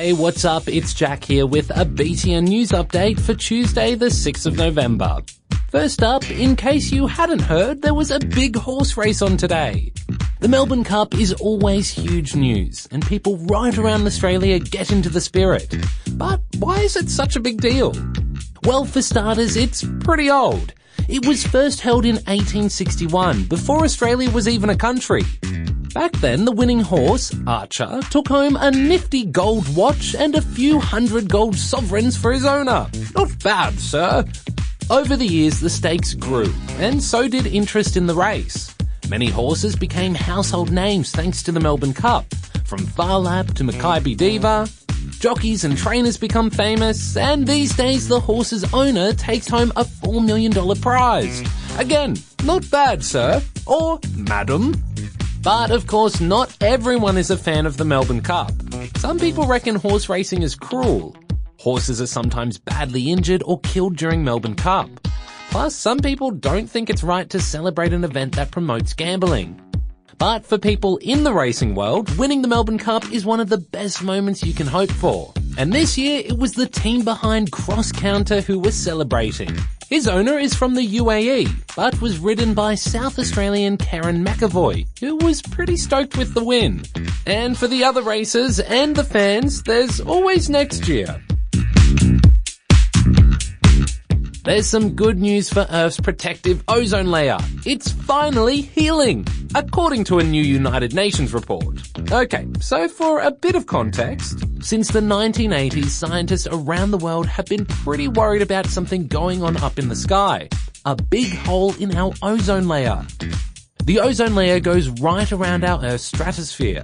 Hey, what's up? It's Jack here with a BTN news update for Tuesday, the 6th of November. First up, in case you hadn't heard, there was a big horse race on today. The Melbourne Cup is always huge news, and people right around Australia get into the spirit. But why is it such a big deal? Well, for starters, it's pretty old. It was first held in 1861, before Australia was even a country. Back then, the winning horse, Archer, took home a nifty gold watch and a few hundred gold sovereigns for his owner. Not bad, sir. Over the years, the stakes grew, and so did interest in the race. Many horses became household names thanks to the Melbourne Cup, from Phar Lap to Makybe Diva. Jockeys and trainers become famous, and these days the horse's owner takes home a $4 million prize. Again, not bad, sir. Or madam. But of course, not everyone is a fan of the Melbourne Cup. Some people reckon horse racing is cruel. Horses are sometimes badly injured or killed during Melbourne Cup. Plus, some people don't think it's right to celebrate an event that promotes gambling. But for people in the racing world, winning the Melbourne Cup is one of the best moments you can hope for. And this year, it was the team behind Cross Counter who were celebrating. His owner is from the UAE, but was ridden by South Australian Kerrin McEvoy, who was pretty stoked with the win. And for the other racers and the fans, there's always next year. There's some good news for Earth's protective ozone layer. It's finally healing, according to a new United Nations report. Okay, so for a bit of context, since the 1980s, scientists around the world have been pretty worried about something going on up in the sky. A big hole in our ozone layer. The ozone layer goes right around our Earth's stratosphere,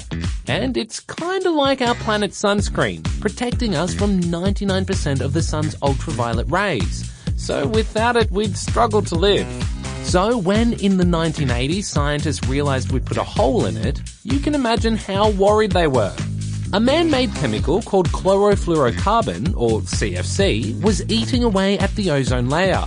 and it's kinda like our planet's sunscreen, protecting us from 99% of the sun's ultraviolet rays so without it we'd struggle to live. So when in the 1980s scientists realized we'd put a hole in it, you can imagine how worried they were. A man-made chemical called chlorofluorocarbon, or CFC, was eating away at the ozone layer.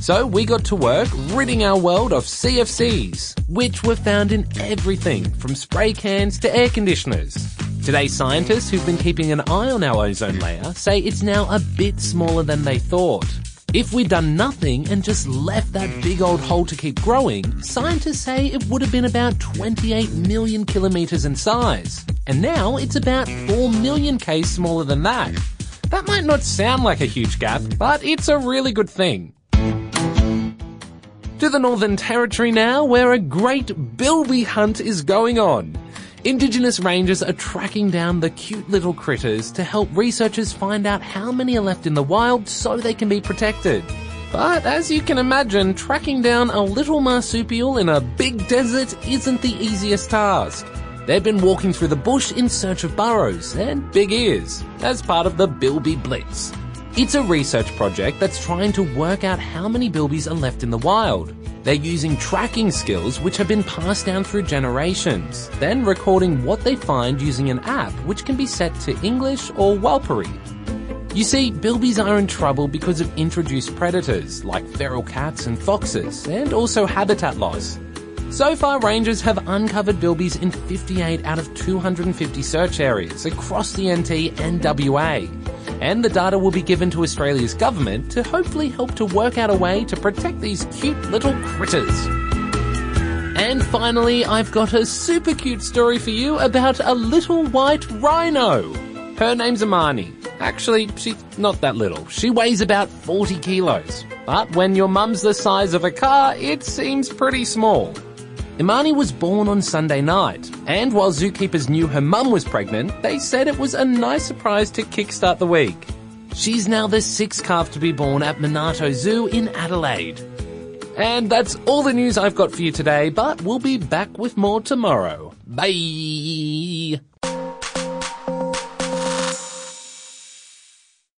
So we got to work ridding our world of CFCs, which were found in everything from spray cans to air conditioners. Today, scientists who've been keeping an eye on our ozone layer say it's now a bit smaller than they thought. If we'd done nothing and just left that mm. big old hole to keep growing, scientists say it would have been about 28 million kilometers in size. And now it's about 4 million Ks smaller than that. That might not sound like a huge gap, but it's a really good thing. To the Northern Territory now, where a great bilby hunt is going on. Indigenous rangers are tracking down the cute little critters to help researchers find out how many are left in the wild so they can be protected. But as you can imagine, tracking down a little marsupial in a big desert isn't the easiest task. They've been walking through the bush in search of burrows and big ears as part of the Bilby Blitz. It's a research project that's trying to work out how many bilbies are left in the wild. They're using tracking skills which have been passed down through generations, then recording what they find using an app which can be set to English or Warlpiri. You see, bilbies are in trouble because of introduced predators like feral cats and foxes, and also habitat loss. So far, rangers have uncovered bilbies in 58 out of 250 search areas across the NT and WA and the data will be given to Australia's government to hopefully help to work out a way to protect these cute little critters. And finally, I've got a super cute story for you about a little white rhino. Her name's Amani. Actually, she's not that little. She weighs about 40 kilos. But when your mum's the size of a car, it seems pretty small. Imani was born on Sunday night, and while zookeepers knew her mum was pregnant, they said it was a nice surprise to kickstart the week. She's now the sixth calf to be born at Monarto Zoo in Adelaide. And that's all the news I've got for you today, but we'll be back with more tomorrow. Bye!